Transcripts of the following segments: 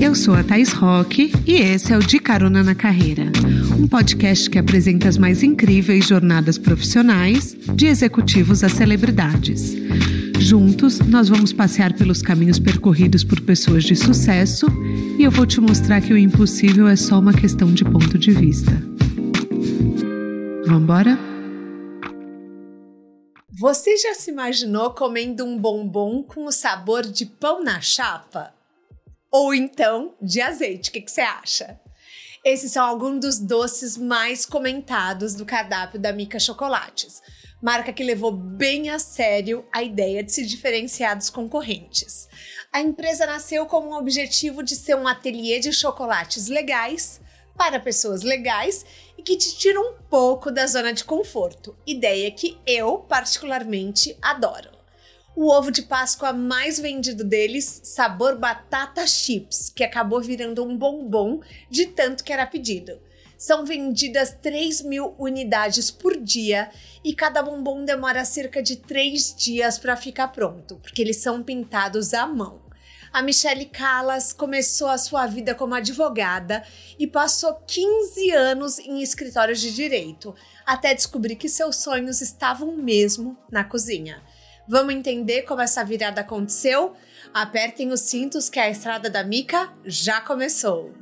Eu sou a Thais Roque e esse é o De Carona na Carreira, um podcast que apresenta as mais incríveis jornadas profissionais, de executivos a celebridades. Juntos, nós vamos passear pelos caminhos percorridos por pessoas de sucesso e eu vou te mostrar que o impossível é só uma questão de ponto de vista. Vamos embora? Você já se imaginou comendo um bombom com o sabor de pão na chapa? Ou então de azeite? O que, você acha? Esses são alguns dos doces mais comentados do cardápio da Mica Chocolates, marca que levou bem a sério a ideia de se diferenciar dos concorrentes. A empresa nasceu com o objetivo de ser um ateliê de chocolates legais para pessoas legais e que te tira um pouco da zona de conforto. Ideia que eu, particularmente, adoro. O ovo de Páscoa mais vendido deles, sabor batata chips, que acabou virando um bombom de tanto que era pedido. São vendidas 3 mil unidades por dia e cada bombom demora cerca de 3 dias para ficar pronto, porque eles são pintados à mão a Michelle Callas começou a sua vida como advogada e passou 15 anos em escritórios de direito, até descobrir que seus sonhos estavam mesmo na cozinha. Vamos entender como essa virada aconteceu? Apertem os cintos que a estrada da Mica já começou.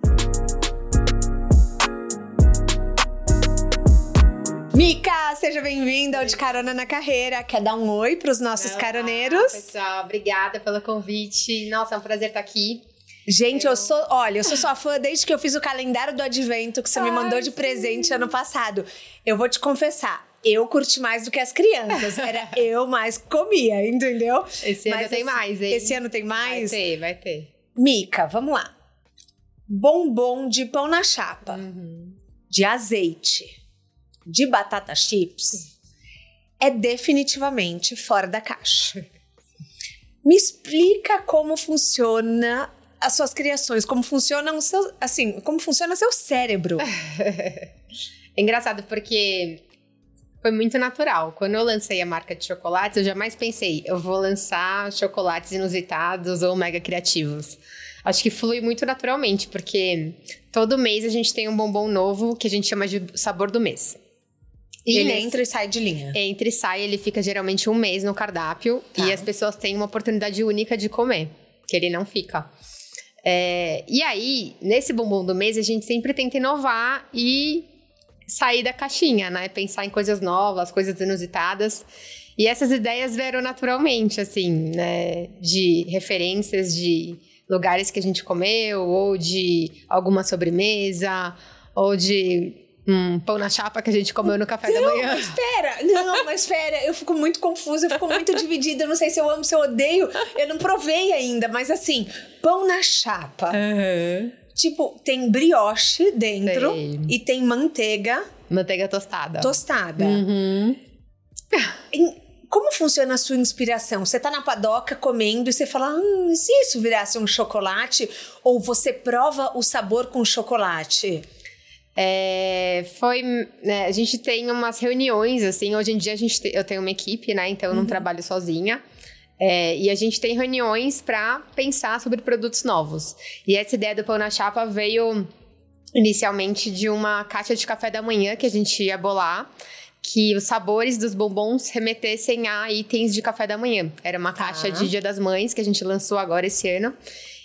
Mica, seja bem-vinda ao De Carona na Carreira. Quer dar um oi para os nossos Olá, caroneiros? Pessoal, obrigada pelo convite. Nossa, é um prazer estar aqui. Gente, eu sou, olha, eu sou sua fã desde que eu fiz o calendário do advento que você me mandou de presente ano passado. Eu vou te confessar, eu curti mais do que as crianças. Era eu mais que comia, entendeu? Esse ano Mas tem esse- mais, hein? Esse ano tem mais? Vai ter, vai ter. Mica, vamos lá. Bombom de pão na chapa, Uhum. de azeite, de batata chips, é definitivamente fora da caixa. Me explica como funciona as suas criações, como funciona o seu, assim, como funciona seu cérebro. É engraçado porque foi muito natural. Quando eu lancei a marca de chocolates, eu jamais pensei, eu vou lançar chocolates inusitados ou mega criativos. Acho que flui muito naturalmente, porque todo mês a gente tem um bombom novo que a gente chama de sabor do mês. E Ele nesse- entra e sai de linha. Entre e sai, ele fica geralmente um mês no cardápio Tá. e as pessoas têm uma oportunidade única de comer, que ele não fica. É, e aí, nesse bombom do mês, a gente sempre tenta inovar e sair da caixinha, né? Pensar em coisas novas, coisas inusitadas. E essas ideias vieram naturalmente, assim, né? De referências de lugares que a gente comeu, ou de alguma sobremesa, ou de um pão na chapa que a gente comeu no café da Não, manhã. mas espera, não, mas espera, eu fico muito confusa, eu fico muito dividida, eu não sei se eu amo, se eu odeio, eu não provei ainda, mas assim, pão na chapa, tipo, tem brioche dentro Tem. e tem manteiga Manteiga tostada. tostada. Uhum. Como funciona a sua inspiração? Você tá na padoca comendo e você fala, hum, se isso virasse um chocolate? Ou você prova o sabor com chocolate? É, foi. né, a gente tem umas reuniões, assim. Hoje em dia a gente te- eu tenho uma equipe, né? Então eu não trabalho sozinha. É, e a gente tem reuniões para pensar sobre produtos novos. E essa ideia do pão na chapa veio inicialmente de uma caixa de café da manhã que a gente ia bolar. Que os sabores dos bombons remetessem a itens de café da manhã. Era uma caixa de Dia das Mães que a gente lançou agora esse ano.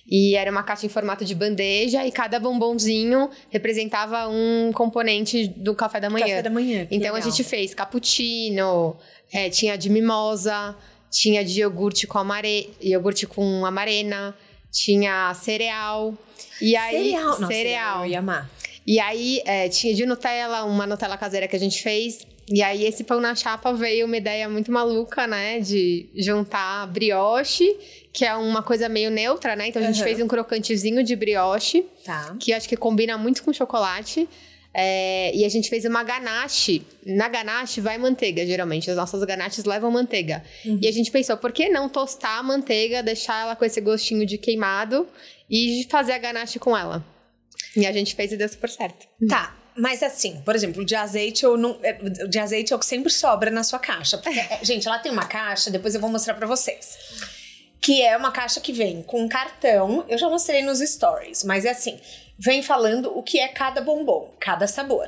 E era uma caixa em formato de bandeja e cada bombonzinho representava um componente do café da manhã. Café da manhã. Então a legal. gente fez cappuccino, é, tinha de mimosa, tinha de iogurte com amare... iogurte com amarena, tinha cereal. E aí, cereal. Nossa, cereal. Eu ia amar. E aí é, tinha de Nutella, uma Nutella caseira que a gente fez. E aí esse pão na chapa veio uma ideia muito maluca, né? De juntar brioche, que é uma coisa meio neutra, né? Então a gente Uhum. fez um crocantezinho de brioche, Tá. que acho que combina muito com chocolate. É, e a gente fez uma ganache. Na ganache vai manteiga, geralmente. As nossas ganaches levam manteiga. E a gente pensou, por que não tostar a manteiga, deixar ela com esse gostinho de queimado e fazer a ganache com ela? E a gente fez e deu super certo. Tá. Mas assim, por exemplo, o de azeite eu não, é, o de azeite é o que sempre sobra na sua caixa. Porque, é, gente, ela tem uma caixa, depois eu vou mostrar pra vocês. Que é uma caixa que vem com um cartão. Eu já mostrei nos stories, mas é assim: vem falando o que é cada bombom, cada sabor.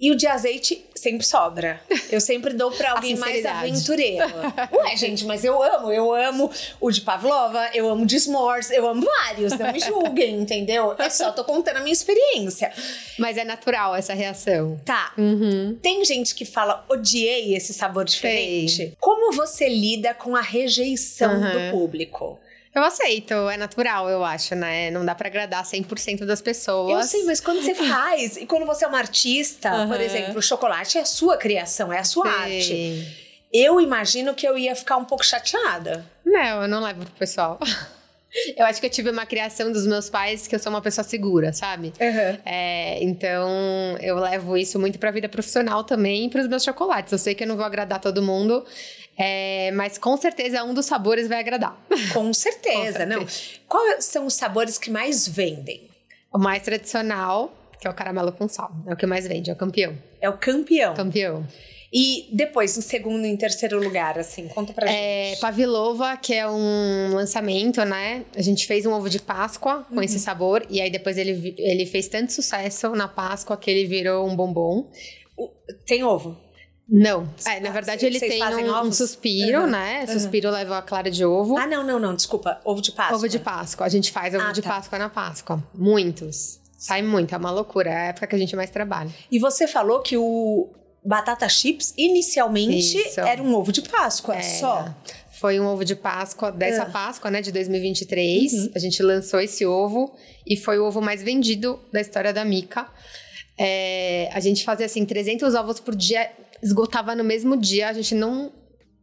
E o de azeite sempre sobra. Eu sempre dou pra alguém mais aventureiro. Ué, gente, mas eu amo. Eu amo o de Pavlova, eu amo o de S'mores, eu amo vários. Não me julguem, entendeu? Eu só tô contando a minha experiência. Mas é natural essa reação. Tá. Uhum. Tem gente que fala, odiei esse sabor diferente. Como você lida com a rejeição Uhum. do público? Eu aceito, é natural, eu acho, né? Não dá pra agradar 100% das pessoas. Eu sei, mas quando você faz, e quando você é uma artista, por Uhum. exemplo, o chocolate é a sua criação, é a sua Sei. arte. Eu imagino que eu ia ficar um pouco chateada. Não, eu não levo pro pessoal. Eu acho que eu tive uma criação dos meus pais que eu sou uma pessoa segura, sabe? É, então eu levo isso muito pra vida profissional também e pros meus chocolates. Eu sei que eu não vou agradar todo mundo, é, mas com certeza um dos sabores vai agradar. Com certeza, Com não. Quais são os sabores que mais vendem? O mais tradicional, que é o caramelo com sal, é o que mais vende, é o campeão. É o campeão. Campeão. E depois, em segundo e em terceiro lugar, assim, conta pra É, gente. Pavlova, que é um lançamento, né? A gente fez um ovo de Páscoa com Uhum. esse sabor. E aí depois ele, ele fez tanto sucesso na Páscoa que ele virou um bombom. Tem ovo? Não. É, na verdade ele tem um, um suspiro, Uhum, né? Suspiro leva a clara de ovo. Ah, não, não, não, desculpa. Ovo de Páscoa. Ovo de Páscoa. A gente faz ovo Ah, de tá. Páscoa na Páscoa. Muitos. Sai muito, é uma loucura. É a época que a gente mais trabalha. E você falou que o batata chips, inicialmente, Isso. era um ovo de Páscoa, Era. só. Foi um ovo de Páscoa, dessa Ah. Páscoa, né, de 2023. Uhum. A gente lançou esse ovo e foi o ovo mais vendido da história da Mica. É, a gente fazia, assim, 300 ovos por dia, esgotava no mesmo dia. A gente não,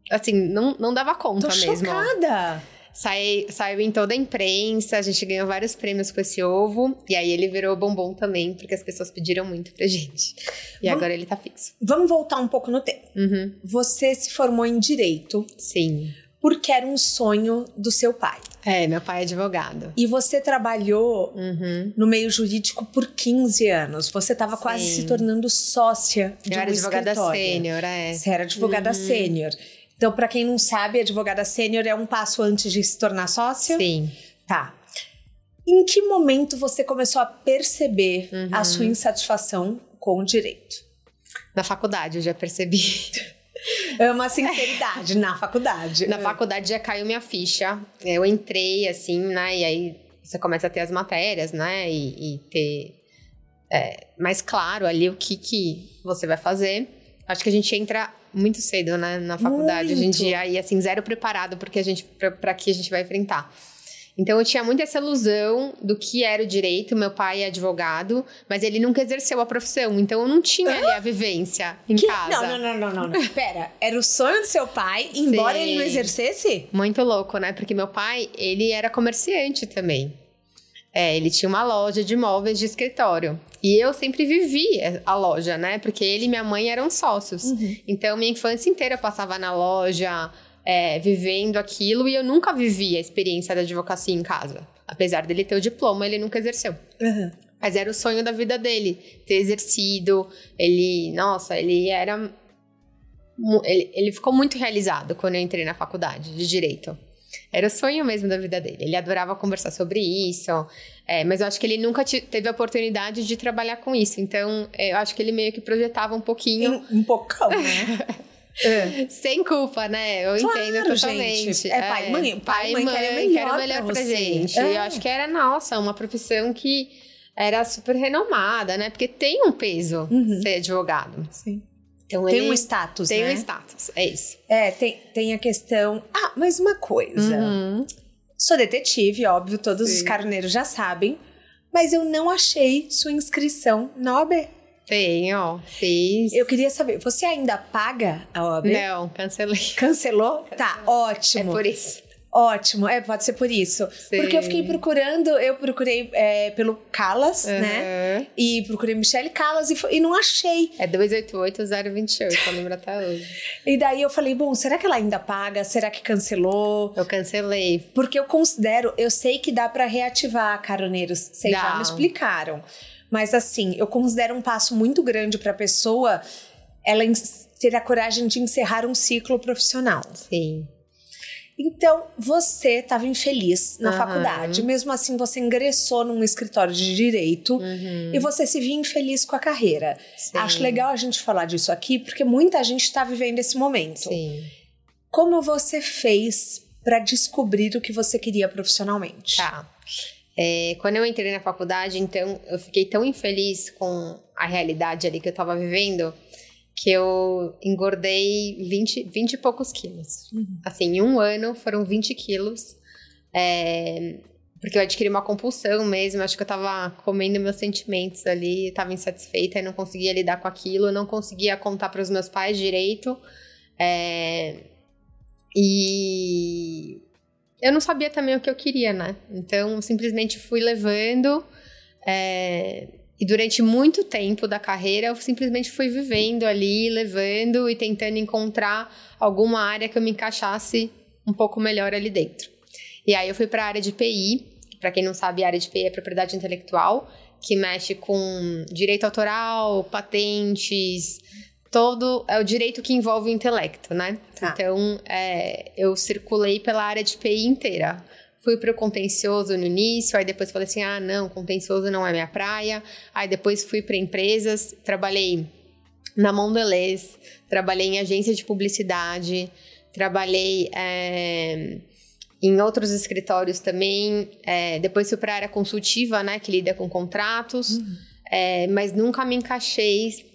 assim, não, não dava conta Tô mesmo. chocada. Sai, saiu em toda a imprensa, a gente ganhou vários prêmios com esse ovo. E aí ele virou bombom também, porque as pessoas pediram muito pra gente. E Vamos- agora ele tá fixo. Vamos voltar um pouco no tempo. Uhum, Você se formou em Direito sim. Porque era um sonho do seu pai. É, meu pai é advogado. E você trabalhou Uhum. no meio jurídico por 15 anos. Você estava quase se tornando sócia de Eu um era advogada escritório. sênior, é. Você era advogada sênior. Então, para quem não sabe, advogada sênior é um passo antes de se tornar sócia. Sim. Tá. Em que momento você começou a perceber Uhum. a sua insatisfação com o direito? Na faculdade eu já percebi. Amo a sinceridade na faculdade. Na faculdade já caiu minha ficha. Eu entrei assim, né? E aí você começa a ter as matérias, né? E, e ter é, mais claro ali o que, que você vai fazer. Acho que a gente entra muito cedo, né? Na faculdade. Muito. A gente ia, assim, zero preparado porque a gente, pra que a gente vai enfrentar. Então eu tinha muito essa ilusão do que era o direito. Meu pai é advogado, mas ele nunca exerceu a profissão. Então eu não tinha ali a vivência em Que- casa. Não, não, não, não, não. Pera, era o sonho do seu pai, embora Sim. ele não exercesse? Muito louco, né? Porque meu pai, ele era comerciante também. É, ele tinha uma loja de móveis de escritório. E eu sempre vivi a loja, né? Porque ele e minha mãe eram sócios. Então, minha infância inteira eu passava na loja, é, vivendo aquilo. E eu nunca vivi a experiência da advocacia em casa. Apesar dele ter o diploma, ele nunca exerceu. Uhum. Mas era o sonho da vida dele, ter exercido. Ele, nossa, ele era. Ele, ele ficou muito realizado quando eu entrei na faculdade de direito. Era o sonho mesmo da vida dele. Ele adorava conversar sobre isso. é, mas eu acho que ele nunca teve a oportunidade de trabalhar com isso. Então, é, eu acho que ele meio que projetava um pouquinho. Um, um né? É. Sem culpa, né? Eu Claro, entendo totalmente. gente. É pai e mãe. Pai e mãe querem o querem melhor o melhor pra pra gente. É. Eu acho que era, nossa, uma profissão que era super renomada, né? Porque tem um peso Uhum. ser advogado. Sim. Então Tem um status, tem né? um status, é isso. É, tem, tem a questão... Ah, mas uma coisa. Uhum. Sou detetive, óbvio, todos os Sim. carneiros já sabem. Mas eu não achei sua inscrição na OAB. Tem, ó. Fiz. Eu queria saber, você ainda paga a OAB? Não, cancelei. Cancelou? Tá, É ótimo. por isso. Ótimo, é, pode ser por isso. Sim. Porque eu fiquei procurando, eu procurei é, pelo Calas, né? Uhum. E procurei Michele Calas e, e não achei. É 288-028, eu lembro até hoje. E daí eu falei, bom, será que ela ainda paga? Será que cancelou? Eu cancelei. Porque eu considero, eu sei que dá pra reativar caroneiros, vocês já me explicaram. Mas assim, eu considero um passo muito grande pra pessoa ela ter a coragem de encerrar um ciclo profissional. Sim. Então, você estava infeliz na Aham. faculdade. Mesmo assim, você ingressou num escritório de direito Uhum. e você se via infeliz com a carreira. Sim. Acho legal a gente falar disso aqui, porque muita gente está vivendo esse momento. Sim. Como você fez para descobrir o que você queria profissionalmente? Tá. É, quando eu entrei na faculdade, então, eu fiquei tão infeliz com a realidade ali que eu tava vivendo que eu engordei 20, 20 e poucos quilos. Uhum. Assim, em um ano foram 20 quilos. É, porque eu adquiri uma compulsão mesmo. Acho que eu tava comendo meus sentimentos ali, tava insatisfeita e não conseguia lidar com aquilo, não conseguia contar para os meus pais direito. É, e eu não sabia também o que eu queria, né? Então, simplesmente fui levando. é, e durante muito tempo da carreira, eu simplesmente fui vivendo ali, levando e tentando encontrar alguma área que eu me encaixasse um pouco melhor ali dentro. E aí eu fui para a área de PI. Para quem não sabe, a área de PI é propriedade intelectual, que mexe com direito autoral, patentes, todo é o direito que envolve o intelecto, né? Tá. Então, é, eu circulei pela área de PI inteira. Fui pro contencioso no início, aí depois falei assim: ah, não, contencioso não é minha praia. Aí depois fui para empresas, trabalhei na Mondelez, trabalhei em agência de publicidade, trabalhei é, em outros escritórios também. é, depois fui para a área consultiva, né, que lida com contratos, é, mas nunca me encaixei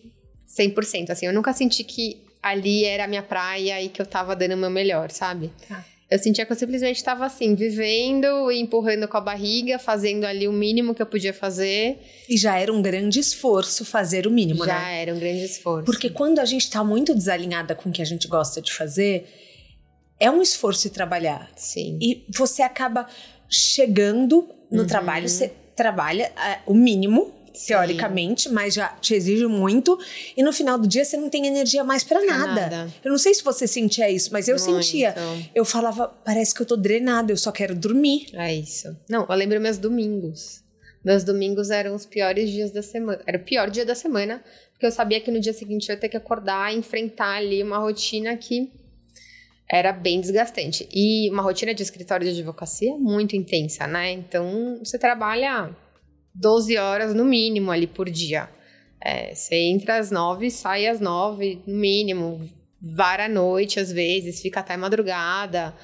100%. Assim, eu nunca senti que ali era a minha praia e que eu tava dando o meu melhor, sabe? Tá. Eu sentia que eu simplesmente estava assim, vivendo e empurrando com a barriga, fazendo ali o mínimo que eu podia fazer. E já era um grande esforço fazer o mínimo, Já né? era um grande esforço. Porque quando a gente tá muito desalinhada com o que a gente gosta de fazer, é um esforço trabalhar. Sim. E você acaba chegando no Uhum. trabalho, você trabalha ah, o mínimo, Sim. teoricamente, mas já te exige muito. E no final do dia você não tem energia mais pra nada. nada. Eu não sei se você sentia isso, mas eu Muito. sentia. Eu falava, parece que eu tô drenada, eu só quero dormir. É isso. Não, eu lembro meus domingos. Meus domingos eram os piores dias da semana. Era o pior dia da semana, porque eu sabia que no dia seguinte eu ia ter que acordar e enfrentar ali uma rotina que era bem desgastante. E uma rotina de escritório de advocacia é muito intensa, né? Então, você trabalha 12 horas no mínimo ali por dia. É, você entra às 9, sai às 9, no mínimo. Vara à noite, às vezes, fica até madrugada.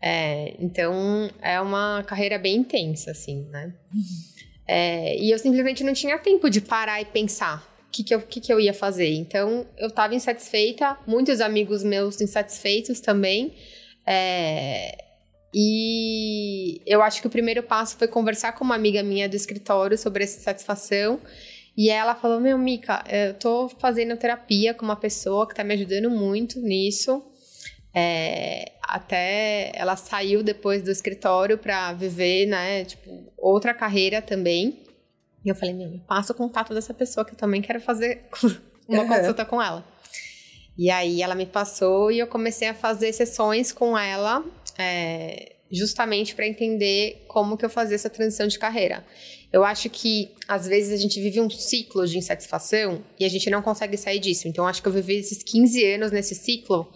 É, então, é uma carreira bem intensa, assim, né? É, e eu simplesmente não tinha tempo de parar e pensar o que, que, eu, que, que eu ia fazer. Então, eu estava insatisfeita, muitos amigos meus insatisfeitos também. É, e eu acho que o primeiro passo foi conversar com uma amiga minha do escritório sobre essa satisfação. E ela falou: Meu, Mica, eu tô fazendo terapia com uma pessoa que tá me ajudando muito nisso. É, até ela saiu depois do escritório para viver, né, tipo, outra carreira também. E eu falei, meu, me passa o contato dessa pessoa que eu também quero fazer uma consulta com ela. E aí ela me passou e eu comecei a fazer sessões com ela, é, justamente para entender como que eu fazia essa transição de carreira. Eu acho que às vezes a gente vive um ciclo de insatisfação e a gente não consegue sair disso. Então acho que eu vivi esses 15 anos nesse ciclo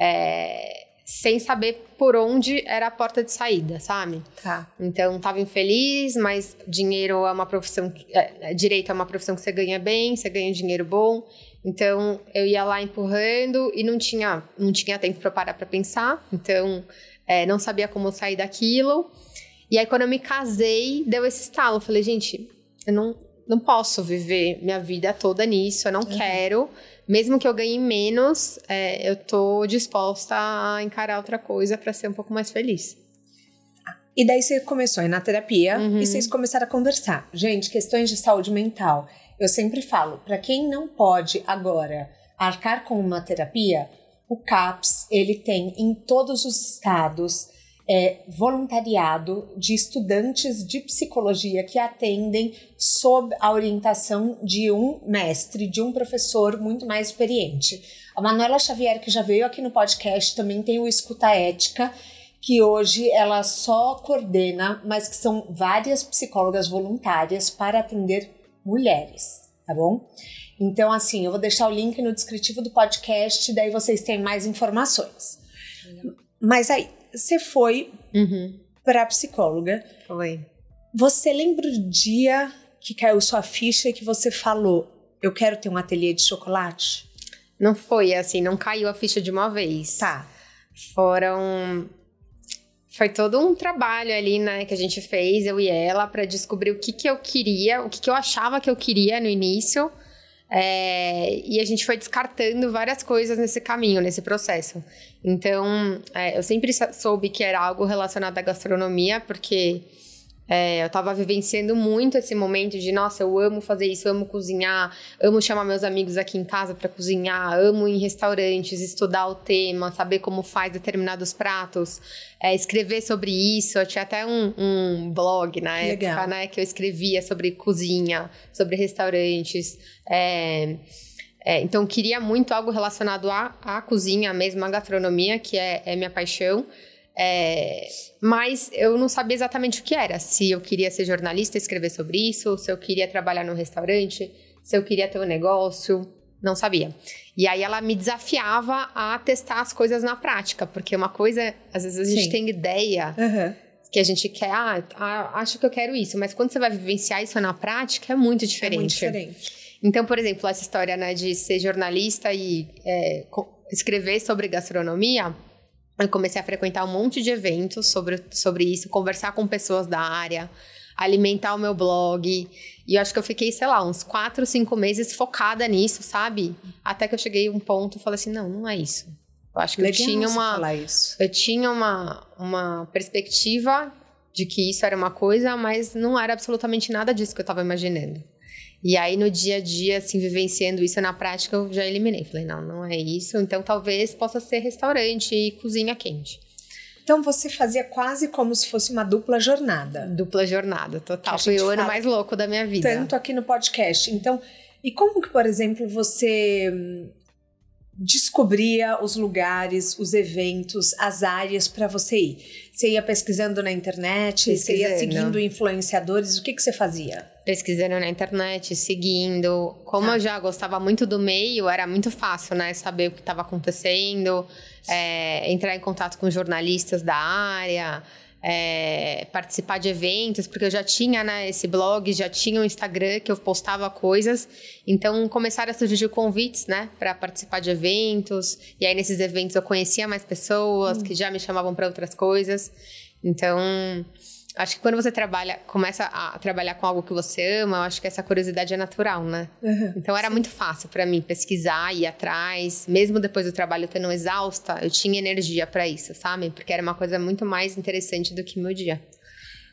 é, sem saber por onde era a porta de saída, sabe? Tá. Então, tava infeliz, mas dinheiro é uma profissão. é, direito é uma profissão que você ganha bem, você ganha dinheiro bom. Então, eu ia lá empurrando e não tinha, não tinha tempo para parar para pensar. Então, é, não sabia como sair daquilo. E aí, quando eu me casei, deu esse estalo. Eu falei, gente, eu não, não posso viver minha vida toda nisso, eu não quero. Mesmo que eu ganhe menos, é, eu tô disposta a encarar outra coisa para ser um pouco mais feliz. E daí você começou a ir na terapia Uhum. e vocês começaram a conversar. Gente, questões de saúde mental. Eu sempre falo, para quem não pode agora arcar com uma terapia, o CAPS, ele tem em todos os estados é, voluntariado de estudantes de psicologia que atendem sob a orientação de um mestre, de um professor muito mais experiente. A Manuela Xavier, que já veio aqui no podcast, também tem o Escuta Ética, que hoje ela só coordena, mas que são várias psicólogas voluntárias para atender mulheres, tá bom? Então, assim, eu vou deixar o link no descritivo do podcast, daí vocês têm mais informações. Mas aí, você foi Uhum. pra psicóloga. Foi. Você lembra o dia que caiu sua ficha e que você falou: Eu quero ter um ateliê de chocolate? Não foi assim, não caiu a ficha de uma vez. Tá. Foram. Foi todo um trabalho ali, né, que a gente fez, eu e ela, pra descobrir o que, que eu queria, o que, que eu achava que eu queria no início. É, e a gente foi descartando várias coisas nesse caminho, nesse processo. Então, é, eu sempre soube que era algo relacionado à gastronomia, porque é, eu tava vivenciando muito esse momento de, nossa, eu amo fazer isso, eu amo cozinhar, amo chamar meus amigos aqui em casa para cozinhar, amo ir em restaurantes, estudar o tema, saber como faz determinados pratos, é, escrever sobre isso. Eu tinha até um, um blog na época, né, que eu escrevia sobre cozinha, sobre restaurantes. é, é, então, eu queria muito algo relacionado à, à cozinha mesmo, à gastronomia, que é, é minha paixão. É, mas eu não sabia exatamente o que era. Se eu queria ser jornalista e escrever sobre isso, se eu queria trabalhar no restaurante, se eu queria ter um negócio, não sabia. E aí ela me desafiava a testar as coisas na prática, porque uma coisa, às vezes a gente Sim. tem ideia Aham. que a gente quer, ah, ah, acho que eu quero isso, mas quando você vai vivenciar isso na prática é muito É diferente. muito diferente. Então, por exemplo, essa história né, de ser jornalista e é, escrever sobre gastronomia, eu comecei a frequentar um monte de eventos sobre, sobre isso, conversar com pessoas da área, alimentar o meu blog. E eu acho que eu fiquei, sei lá, uns quatro, cinco meses focada nisso, sabe? Até que eu cheguei a um ponto e falei assim: não, não é isso. Eu acho que Legal eu tinha uma eu tinha uma, uma perspectiva de que isso era uma coisa, mas não era absolutamente nada disso que eu estava imaginando. E aí, no dia a dia, assim, vivenciando isso na prática, eu já eliminei. Falei, não, não é isso. Então, talvez possa ser restaurante e cozinha quente. Então você fazia quase como se fosse uma dupla jornada. Dupla jornada, total. Foi o ano mais louco da minha vida. Tanto aqui no podcast. Então, e como que, por exemplo, você hum, descobria os lugares, os eventos, as áreas para você ir? Você ia pesquisando na internet, você ia Pesquisando. seguindo influenciadores, o que que você fazia? Pesquisando na internet, seguindo. Como Tá. eu já gostava muito do meio, era muito fácil, né? Saber o que estava acontecendo, é, entrar em contato com jornalistas da área, é, participar de eventos, porque eu já tinha né, esse blog, já tinha um Instagram que eu postava coisas. Então começaram a surgir convites, né, para participar de eventos. E aí nesses eventos eu conhecia mais pessoas que já me chamavam para outras coisas. Então Acho que quando você trabalha, começa a trabalhar com algo que você ama, eu acho que essa curiosidade é natural, né? Então era muito fácil pra mim pesquisar, ir atrás, mesmo depois do trabalho tendo exausta, eu tinha energia pra isso, sabe? Porque era uma coisa muito mais interessante do que meu dia.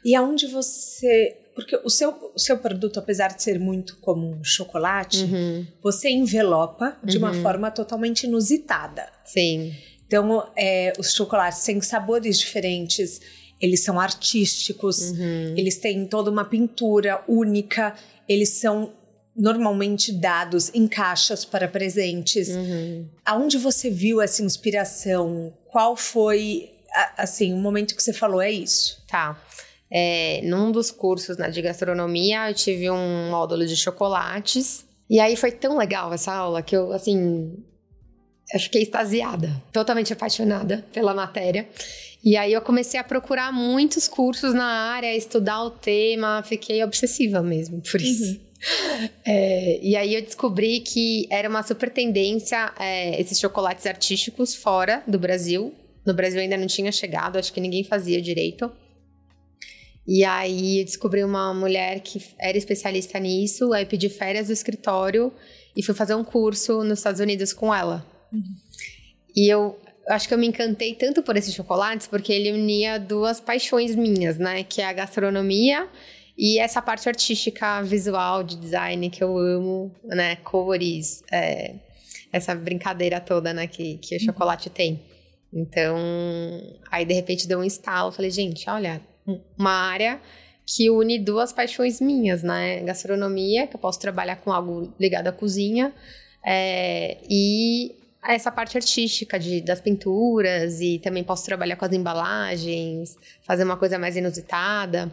E aonde você. Porque o seu, o seu produto, apesar de ser muito como um chocolate, Uhum. você envelopa de uma Uhum. forma totalmente inusitada. Sim. Então, é, os chocolates têm sabores diferentes, eles são artísticos, Uhum. eles têm toda uma pintura única, eles são normalmente dados em caixas para presentes. Uhum. Aonde você viu essa inspiração? Qual foi, assim, o momento que você falou, é isso? Tá. É, num dos cursos né, de gastronomia, eu tive um módulo de chocolates. E aí foi tão legal essa aula que eu, assim, eu fiquei extasiada, totalmente apaixonada pela matéria. E aí eu comecei a procurar muitos cursos na área, estudar o tema, fiquei obsessiva mesmo por isso. É, e aí eu descobri que era uma super tendência é, esses chocolates artísticos fora do Brasil. No Brasil ainda não tinha chegado, acho que ninguém fazia direito. E aí eu descobri uma mulher que era especialista nisso, aí pedi férias do escritório e fui fazer um curso nos Estados Unidos com ela. E eu acho que eu me encantei tanto por esses chocolates porque ele unia duas paixões minhas, né? Que é a gastronomia e essa parte artística, visual, de design que eu amo, né? Cores, é, essa brincadeira toda, né? Que, que o chocolate tem. Então, aí de repente deu um estalo. Falei, gente, olha, uma área que une duas paixões minhas, né? Gastronomia, que eu posso trabalhar com algo ligado à cozinha, é, e essa parte artística de, das pinturas, e também posso trabalhar com as embalagens, fazer uma coisa mais inusitada.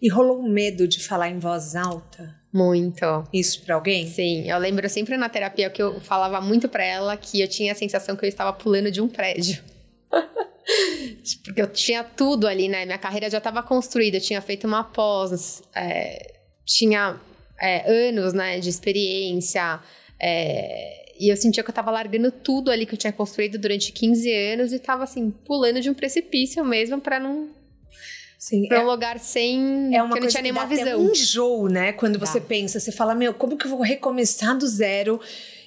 E rolou um medo de falar em voz alta? Muito. Isso para alguém? Sim, eu lembro sempre na terapia que eu falava muito pra ela que eu tinha a sensação que eu estava pulando de um prédio. Porque eu tinha tudo ali, né? Minha carreira já estava construída, eu tinha feito uma pós, é, tinha é, anos né, de experiência. É, e eu sentia que eu estava largando tudo ali que eu tinha construído durante 15 anos e estava assim, pulando de um precipício mesmo para não Sim, pra é, um lugar sem. é uma que não coisa tinha nenhuma visão. um enjoo, né? Quando Dá. você pensa, você fala, meu, como que eu vou recomeçar do zero?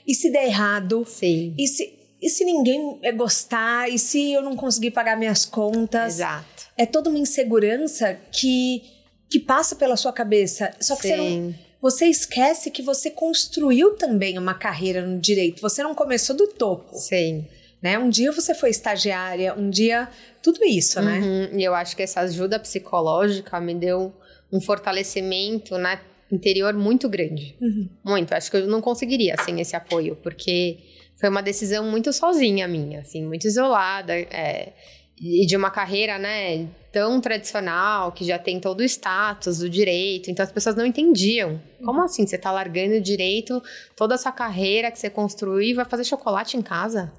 E se der errado? Sim. E se, e se ninguém gostar? E se eu não conseguir pagar minhas contas? Exato. É toda uma insegurança que, que passa pela sua cabeça. Só que você, não, Sim. Você esquece que você construiu também uma carreira no direito. Você não começou do topo, Sim. né? Um dia você foi estagiária, um dia... Tudo isso, né? Uhum. E eu acho que essa ajuda psicológica me deu um fortalecimento né, interior muito grande. Uhum. Muito. Acho que eu não conseguiria sem esse apoio, porque foi uma decisão muito sozinha minha, assim, muito isolada. é, e de uma carreira, né, tão tradicional, que já tem todo o status do direito. Então as pessoas não entendiam. Como assim? Você tá largando o direito, toda a sua carreira que você construiu e vai fazer chocolate em casa?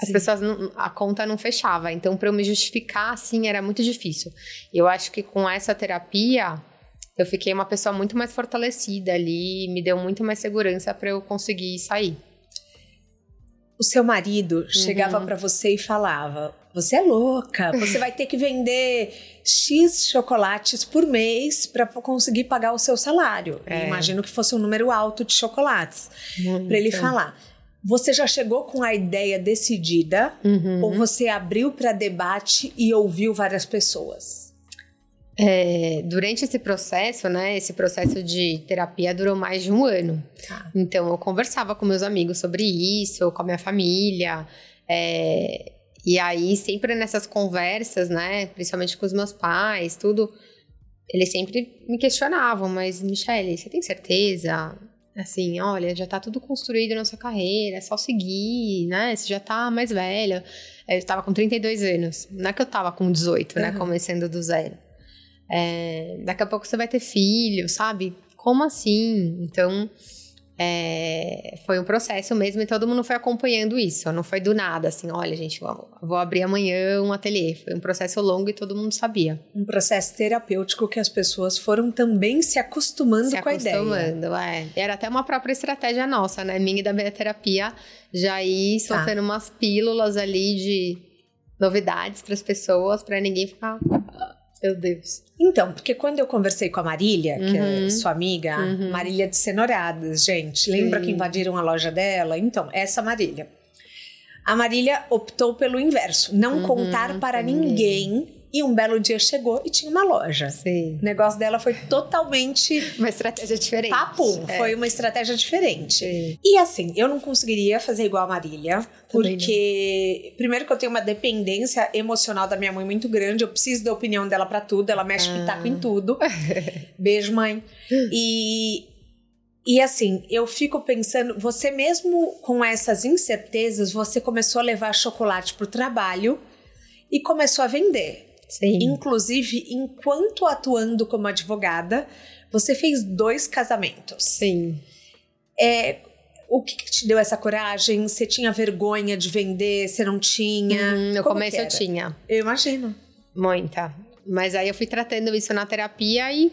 As Sim. pessoas, não, a conta não fechava. Então, para eu me justificar, assim, era muito difícil. Eu acho que com essa terapia, eu fiquei uma pessoa muito mais fortalecida ali, me deu muito mais segurança para eu conseguir sair. O seu marido Uhum. chegava pra você e falava: Você é louca, você vai ter que vender X chocolates por mês para conseguir pagar o seu salário. É. Imagino que fosse um número alto de chocolates. Pra ele falar. Você já chegou com a ideia decidida uhum. ou você abriu para debate e ouviu várias pessoas? É, durante esse processo, né, esse processo de terapia durou mais de um ano. Tá. Então, eu conversava com meus amigos sobre isso, com a minha família. é, e aí, sempre nessas conversas, né, principalmente com os meus pais, tudo, eles sempre me questionavam, mas, Michele, você tem certeza? Assim, olha, já tá tudo construído na sua carreira, é só seguir, né? Você já tá mais velha. Eu tava com 32 anos, não é que eu tava com 18, né, Uhum. começando do zero. É, daqui a pouco você vai ter filho, sabe? Como assim? Então, é, foi um processo mesmo e todo mundo foi acompanhando isso. Não foi do nada, assim, olha, gente, vou abrir amanhã um ateliê. Foi um processo longo e todo mundo sabia. Um processo terapêutico que as pessoas foram também se acostumando Se com a ideia. acostumando, é. Era até uma própria estratégia nossa, né? Minha e da minha terapia, já ir Tá. soltando umas pílulas ali de novidades para as pessoas, para ninguém ficar. "Ah, Meu Deus. Então, porque quando eu conversei com a Marília, que é Uhum. sua amiga, Uhum. Marília de Cenouradas, gente, lembra Sim. que invadiram a loja dela? Então, essa Marília. A Marília optou pelo inverso, não Uhum, contar para ninguém. E um belo dia chegou e tinha uma loja. Sim. O negócio dela foi totalmente Uma estratégia diferente. papo, É. foi uma estratégia diferente. Sim. E assim, eu não conseguiria fazer igual a Marília, Também porque primeiro que eu tenho uma dependência emocional da minha mãe muito grande, eu preciso da opinião dela pra tudo, ela mexe Ah. pitaco em tudo. Beijo, mãe. E e assim, eu fico pensando, você mesmo com essas incertezas, você começou a levar chocolate pro trabalho e começou a vender. Sim. Inclusive, enquanto atuando como advogada, você fez dois casamentos. Sim. É, o que, que te deu essa coragem? Você tinha vergonha de vender? Você não tinha? Hum, no Como começo eu tinha. Eu imagino. Muita. Mas aí eu fui tratando isso na terapia e.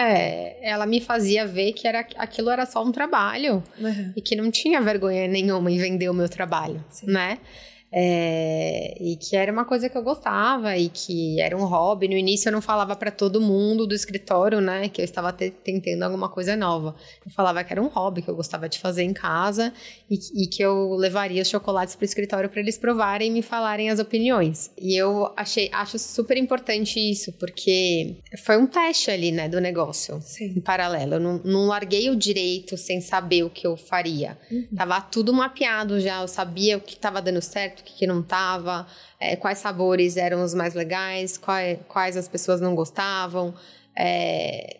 É, ela me fazia ver que era, aquilo era só um trabalho e que não tinha vergonha nenhuma em vender o meu trabalho, Sim. né? É, e que era uma coisa que eu gostava e que era um hobby. No início eu não falava para todo mundo do escritório, né, que eu estava te- tentando alguma coisa nova. Eu falava que era um hobby que eu gostava de fazer em casa e, e que eu levaria os chocolates para o escritório para eles provarem e me falarem as opiniões. E eu achei, acho super importante isso porque foi um teste ali, né, do negócio Sim. em paralelo. Eu não, não larguei o direito sem saber o que eu faria. Tava tudo mapeado já, eu sabia o que estava dando certo, o que, que não estava, quais sabores eram os mais legais, quais, quais as pessoas não gostavam. É,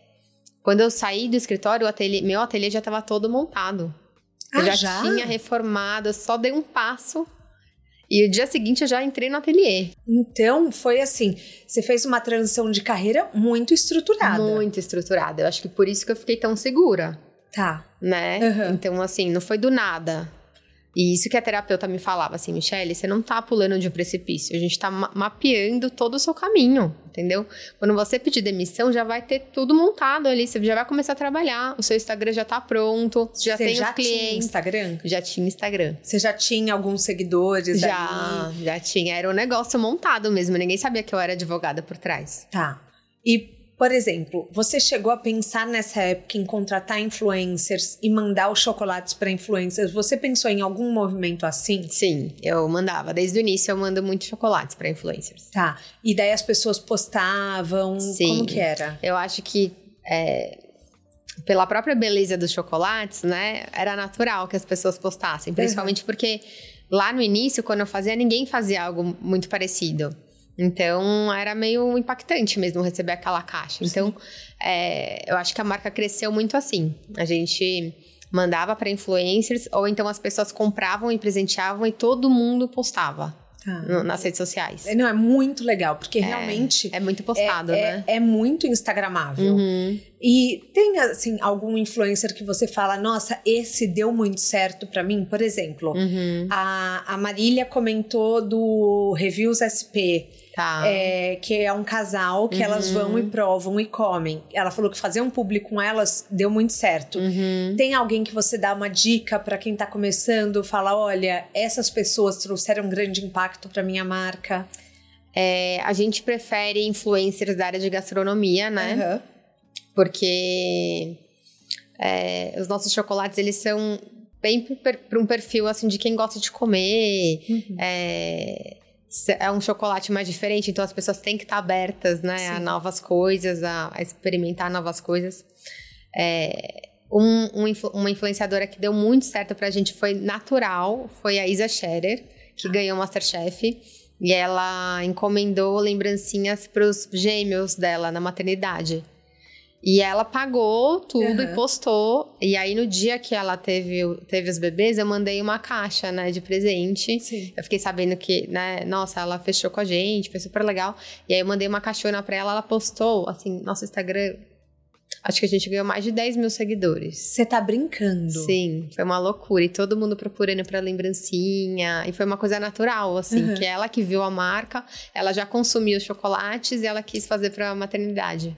Quando eu saí do escritório, o ateliê- meu ateliê já estava todo montado. Eu Ah, já, já? tinha reformado, eu só dei um passo. E o dia seguinte eu já entrei no ateliê. Então, foi assim, você fez uma transição de carreira muito estruturada. Muito estruturada. Eu acho que por isso que eu fiquei tão segura. Tá. né? Uhum. Então, assim, não foi do nada. E isso que a terapeuta me falava, assim, Michelle, você não tá pulando de um precipício, a gente tá ma mapeando todo o seu caminho, entendeu? Quando você pedir demissão, já vai ter tudo montado ali, você já vai começar a trabalhar, o seu Instagram já tá pronto, já você tem já os clientes. Tinha Instagram? Já tinha Instagram. Você já tinha alguns seguidores Já, ali? já tinha. Era um negócio montado mesmo, ninguém sabia que eu era advogada por trás. Tá. E por exemplo, você chegou a pensar nessa época em contratar influencers e mandar os chocolates para influencers? Você pensou em algum movimento assim? Sim, eu mandava. Desde o início eu mando muitos chocolates para influencers. Tá. E daí as pessoas postavam? Sim. Como que era? Eu acho que é, pela própria beleza dos chocolates, né, era natural que as pessoas postassem, principalmente uhum. porque lá no início, quando eu fazia, ninguém fazia algo muito parecido. Então era meio impactante mesmo receber aquela caixa. Então é, eu acho que a marca cresceu muito assim. A gente mandava para influencers ou então as pessoas compravam e presenteavam e todo mundo postava. Tá. nas redes sociais. Não, é muito legal, porque é, realmente. É muito postado, é, né? É, é muito Instagramável. Uhum. E tem, assim, algum influencer que você fala, nossa, esse deu muito certo para mim? Por exemplo, uhum. a, a Marília comentou do Reviews SP. Tá. É, que é um casal que uhum. elas vão e provam e comem. Ela falou que fazer um público com elas deu muito certo. Uhum. Tem alguém que você dá uma dica para quem tá começando? Fala, olha, essas pessoas trouxeram um grande impacto para minha marca. É, a gente prefere influencers da área de gastronomia, né? Uhum. Porque é, os nossos chocolates, eles são bem para um perfil, assim, de quem gosta de comer. Uhum. É, é um chocolate mais diferente, então as pessoas têm que estar abertas, né, Sim. a novas coisas, a, a, experimentar novas coisas. É, um, um, uma influenciadora que deu muito certo pra gente foi natural, foi a Isa Scherer, que ganhou o Masterchef. E ela encomendou lembrancinhas para os gêmeos dela na maternidade. E ela pagou tudo uhum. e postou. E aí, no dia que ela teve, teve os bebês, eu mandei uma caixa, né, de presente. Sim. Eu fiquei sabendo que, né, nossa, ela fechou com a gente, foi super legal. E aí eu mandei uma caixona pra ela, ela postou, assim, nosso Instagram. Acho que a gente ganhou mais de 10 mil seguidores. Você tá brincando? Sim, foi uma loucura. E todo mundo procurando pra lembrancinha. E foi uma coisa natural, assim, uhum. que ela que viu a marca, ela já consumiu os chocolates e ela quis fazer pra maternidade.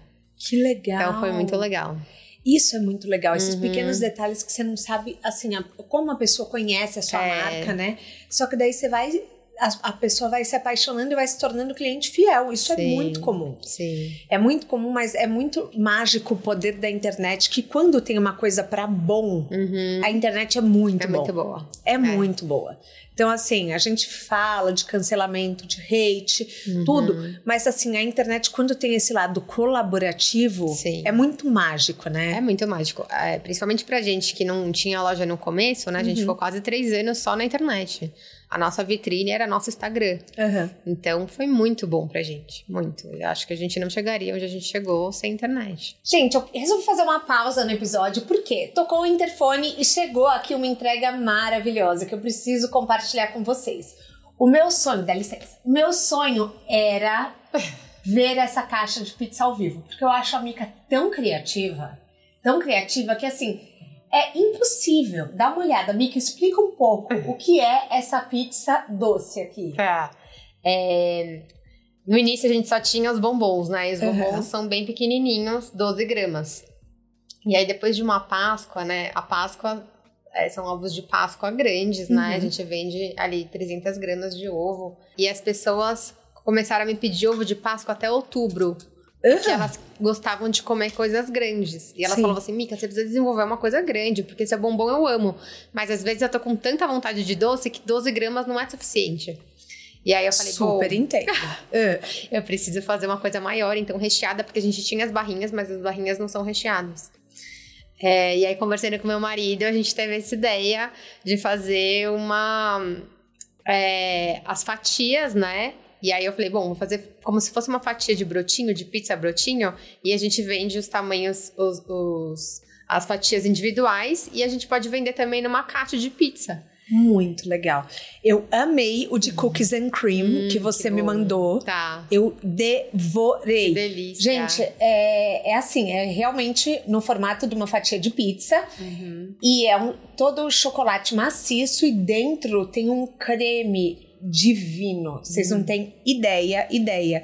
Que legal. Então foi muito legal. Isso é muito legal, esses Uhum. pequenos detalhes que você não sabe, assim, a- como a pessoa conhece a sua É. marca, né? Só que daí você vai, a, a pessoa vai se apaixonando e vai se tornando cliente fiel. Isso é Sim. muito comum. Sim. É muito comum, mas é muito mágico o poder da internet, que quando tem uma coisa pra bom, Uhum. a internet é muito É bom. muito boa. É muito boa. Então, assim, a gente fala de cancelamento, de hate, Uhum. tudo, mas assim, a internet, quando tem esse lado colaborativo, Sim. é muito mágico, né? É muito mágico. É, principalmente pra gente que não tinha loja no começo, né? A Uhum. gente ficou quase três anos só na internet. A nossa vitrine era nosso Instagram. Aham. Então foi muito bom pra gente. Muito. Eu acho que a gente não chegaria onde a gente chegou sem internet. Gente, eu resolvi fazer uma pausa no episódio porque tocou o interfone e chegou aqui uma entrega maravilhosa que eu preciso compartilhar com vocês. O meu sonho, dá licença, o meu sonho era ver essa caixa de pizza ao vivo, porque eu acho a Mica tão criativa, tão criativa que assim, é impossível. Dá uma olhada, Mica, explica um pouco o que é essa pizza doce aqui. Tá. É, No início a gente só tinha os bombons, né? E os Uhum. bombons são bem pequenininhos, 12 gramas. E aí depois de uma Páscoa, né? A Páscoa são ovos de Páscoa grandes, né? Uhum. A gente vende ali 300 gramas de ovo. E as pessoas começaram a me pedir ovo de Páscoa até outubro. Que elas gostavam de comer coisas grandes. E elas Sim. falavam assim, Mica, você precisa desenvolver uma coisa grande, porque esse bombom eu amo. Mas às vezes eu tô com tanta vontade de doce que 12 gramas não é suficiente. E aí eu falei, Super. Ah, eu preciso fazer uma coisa maior, então recheada, porque a gente tinha as barrinhas, mas as barrinhas não são recheadas. É, e aí, conversando com meu marido, a gente teve essa ideia de fazer uma. é, as fatias, né? E aí eu falei, bom, vou fazer como se fosse uma fatia de brotinho, de pizza brotinho, e a gente vende os tamanhos, os, os- as fatias individuais, e a gente pode vender também numa caixa de pizza. Muito legal. Eu amei o de cookies and cream Hum, que você que me mandou. Tá. Eu devorei. Que delícia. Gente, é, é assim, é realmente no formato de uma fatia de pizza. Uhum. E é um, todo chocolate maciço e dentro tem um creme divino. Vocês Uhum. não têm ideia, ideia.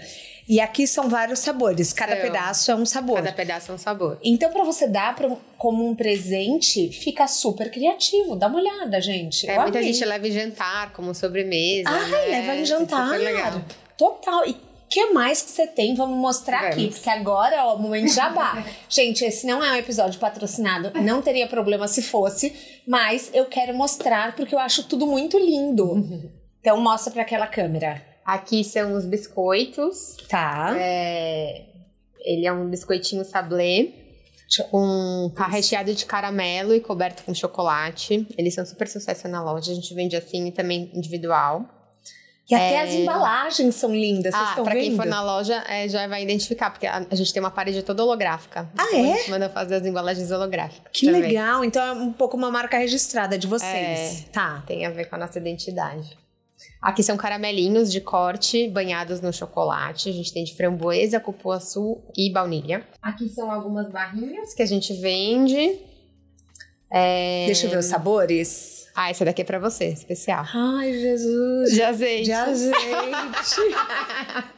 E aqui são vários sabores. Cada São. pedaço é um sabor. Cada pedaço é um sabor. Então, pra você dar pra como um presente, fica super criativo. Dá uma olhada, gente. É, Eu muita amei. gente leva em jantar, como sobremesa. Ai, né? leva em É jantar. legal. Total. E o que mais que você tem? Vamos mostrar aqui. Vamos. Porque agora, ó, o momento jabá. Gente, esse não é um episódio patrocinado. Não teria problema se fosse. Mas eu quero mostrar porque eu acho tudo muito lindo. Então, mostra pra aquela câmera. Aqui são os biscoitos. Tá. É, Ele é um biscoitinho sablé. Com tá recheado de caramelo e coberto com chocolate. Eles são super sucesso na loja. A gente vende assim e também individual. E até É. as embalagens são lindas. Vocês ah, estão pra vendo? quem for na loja é, já vai identificar, porque a, a gente tem uma parede toda holográfica. Ah, Então é? A gente manda fazer as embalagens holográficas. Que legal. Então é um pouco uma marca registrada de vocês. Tá. Tem a ver com a nossa identidade. Aqui são caramelinhos de corte banhados no chocolate. A gente tem de framboesa, cupuaçu e baunilha. Aqui são algumas barrinhas que a gente vende. É... Deixa eu ver os sabores. Ah, essa daqui é pra você, especial. Ai, Jesus. De azeite. De azeite.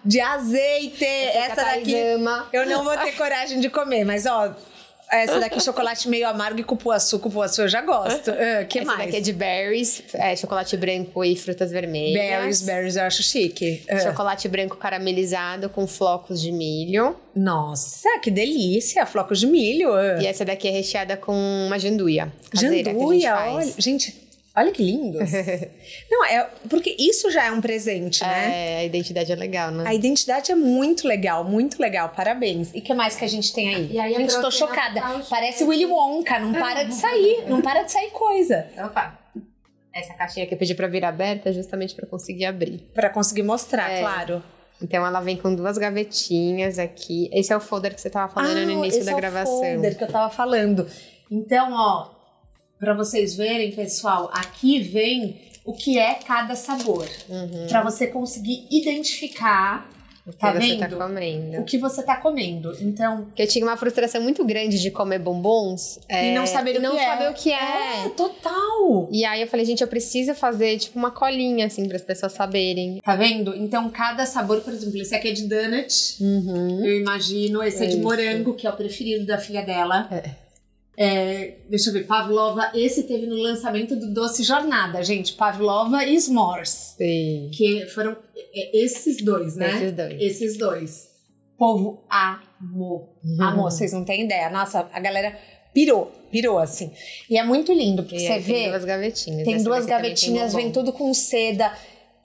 de azeite. Essa daqui Ama. eu não vou ter coragem de comer, mas ó, essa daqui chocolate meio amargo e cupuaçu, cupuaçu eu já gosto. Ah, que essa mais? daqui é de berries, é, chocolate branco e frutas vermelhas. berries, berries eu acho chique. Ah. Chocolate branco caramelizado com flocos de milho. Nossa, que delícia, flocos de milho. Ah. E essa daqui é recheada com uma janduia caseira Janduia, que a gente olha, faz. gente, olha que lindos. não, é porque isso já é um presente, né? É, a identidade é legal, né? A identidade é muito legal, muito legal. Parabéns. E o que mais que a gente tem aí? E aí eu gente, tô chocada. Natal Parece Willy Wonka, não para de sair, não para de sair coisa. Opa. Essa caixinha que eu pedi pra vir aberta é justamente pra conseguir abrir. Pra conseguir mostrar, É. claro. Então ela vem com duas gavetinhas aqui. Esse é o folder que você tava falando no início esse da é o gravação. folder que eu tava falando. Então, ó, pra vocês verem, pessoal, aqui vem o que é cada sabor. Uhum. Pra você conseguir identificar O que Tá você tá vendo? comendo. o que você tá comendo. Então, Porque eu tinha uma frustração muito grande de comer bombons e não saber e o não que é. saber o que é. É, total. E aí eu falei, gente, eu preciso fazer tipo uma colinha assim para as pessoas saberem. Tá vendo? Então, cada sabor, por exemplo, esse aqui é de donut. Uhum. Eu imagino. Esse é, de Isso. morango, que é o preferido da filha dela. É. É, deixa eu ver, Pavlova. Esse teve no lançamento do Doce Jornada, gente. Pavlova e S'mores. Sim. Que foram é, esses dois, né? Esses dois. Esses dois. O povo amou. Uhum. Amou, vocês não têm ideia. Nossa, a galera pirou, pirou assim. E é muito lindo, porque E você vê. Tem duas gavetinhas. Tem Essa duas também tem gavetinhas, vem tudo com seda.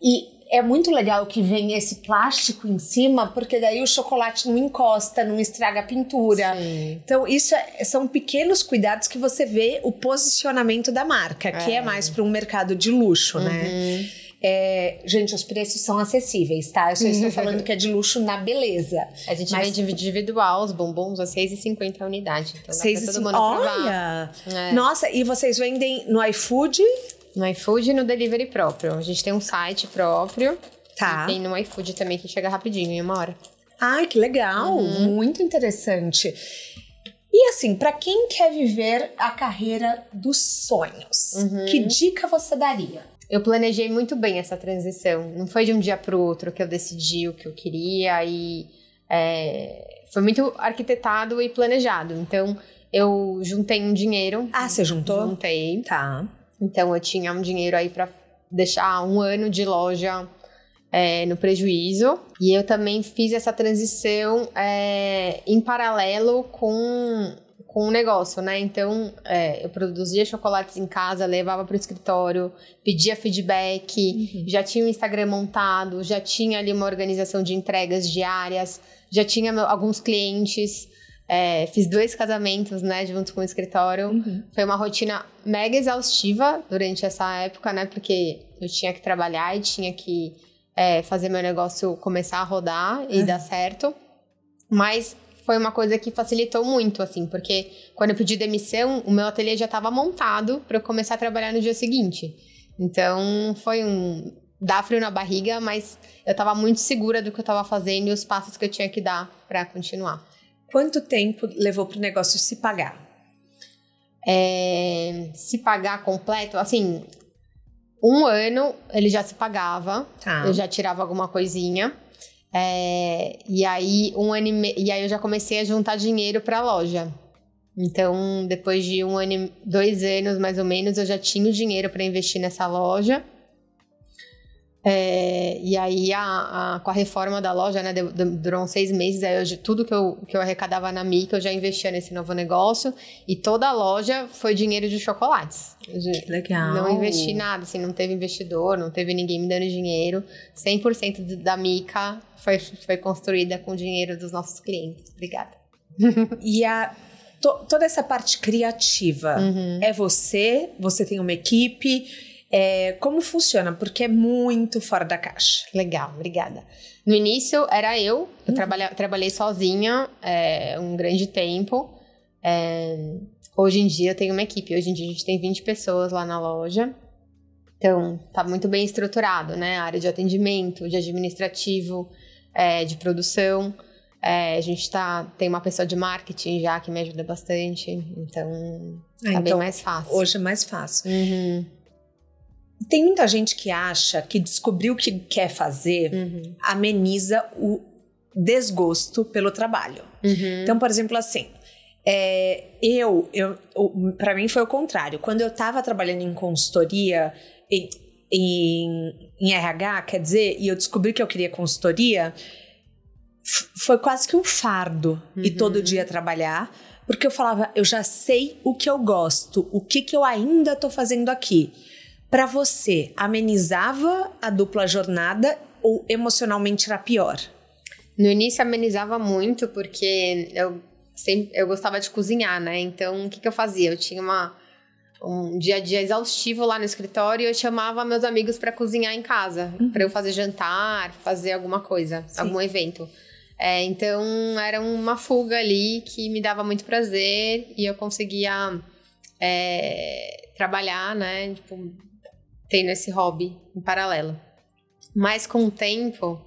E é muito legal que vem esse plástico em cima, porque daí o chocolate não encosta, não estraga a pintura. Sim. Então, isso é- são pequenos cuidados que você vê o posicionamento da marca, que é É. mais para um mercado de luxo, né? Uhum. É, gente, os preços são acessíveis, tá? Eu só estou falando que é de luxo na beleza. A gente Mas- vende individual os bombons a 6,50 a unidade. Então e todo mundo. Olha! É. Nossa, e vocês vendem no iFood? No iFood e no delivery próprio. A gente tem um site próprio. Tá. E tem no iFood também que chega rapidinho, em uma hora. Ai, que legal! Uhum. Muito interessante. E assim, para quem quer viver a carreira dos sonhos, Uhum. que dica você daria? Eu planejei muito bem essa transição. Não foi de um dia pro outro que eu decidi o que eu queria e é, foi muito arquitetado e planejado. Então eu juntei um dinheiro. Ah, você juntou? Juntei. Tá. Então eu tinha um dinheiro aí pra deixar um ano de loja é, no prejuízo. E eu também fiz essa transição é, em paralelo com com o negócio, né? Então, é, eu produzia chocolates em casa, levava para o escritório, pedia feedback, já tinha o Instagram montado, já tinha ali uma organização de entregas diárias, já tinha alguns clientes, é, fiz dois casamentos, né, junto com o escritório. Foi uma rotina mega exaustiva durante essa época, né? Porque eu tinha que trabalhar e tinha que é, fazer meu negócio começar a rodar e Uhum. dar certo. Mas foi uma coisa que facilitou muito, assim, porque quando eu pedi demissão, o meu ateliê já estava montado para eu começar a trabalhar no dia seguinte. Então foi um dá frio na barriga, mas eu tava muito segura do que eu tava fazendo e os passos que eu tinha que dar para continuar. Quanto tempo levou pro negócio se pagar? É, se pagar completo, assim, um ano ele já se pagava, Tá. eu já tirava alguma coisinha. É, e aí um ano e, me- e aí eu já comecei a juntar dinheiro para a loja. Então, depois de um ano, e- dois anos mais ou menos, eu já tinha o dinheiro para investir nessa loja. É, e aí, a, a- com a reforma da loja, né, durou uns seis meses, aí eu tudo que eu, que eu arrecadava na Mica, eu já investia nesse novo negócio. E toda a loja foi dinheiro de chocolates. Já- Legal. não investi nada, assim, não teve investidor, não teve ninguém me dando dinheiro. 100% de- da Mica foi, foi construída com dinheiro dos nossos clientes. Obrigada. E a, to- toda essa parte criativa Uhum. é você? Você tem uma equipe? É, como funciona? Porque é muito fora da caixa. Legal, obrigada. No início era eu, eu trabalha- trabalhei sozinha é, um grande tempo. É, hoje em dia eu tenho uma equipe, hoje em dia a gente tem 20 pessoas lá na loja. Então, tá muito bem estruturado, né? A área de atendimento, de administrativo, é, de produção. É, a gente tá, tem uma pessoa de marketing já que me ajuda bastante. Então, tá bem então, mais fácil. hoje é mais fácil. Uhum, Tem muita gente que acha que descobriu o que quer fazer uhum, ameniza o desgosto pelo trabalho. uhum. Então, por exemplo, assim, é, eu, eu, para mim foi o contrário. Quando eu estava trabalhando em consultoria, em, em, em RH, quer dizer, e eu descobri que eu queria consultoria, foi quase que um fardo e Uhum. todo dia trabalhar, porque eu falava, eu já sei o que eu gosto, o que, que eu ainda tô fazendo aqui. Para você, amenizava a dupla jornada ou emocionalmente era pior? No início amenizava muito, porque eu sempre eu gostava de cozinhar, né? Então, o que, que eu fazia? Eu tinha uma, um dia a dia exaustivo lá no escritório e eu chamava meus amigos para cozinhar em casa, para eu fazer jantar, fazer alguma coisa, Sim. algum evento. É, então, era uma fuga ali que me dava muito prazer e eu conseguia é, trabalhar, né? Tipo, tendo esse hobby em paralelo. Mas com o tempo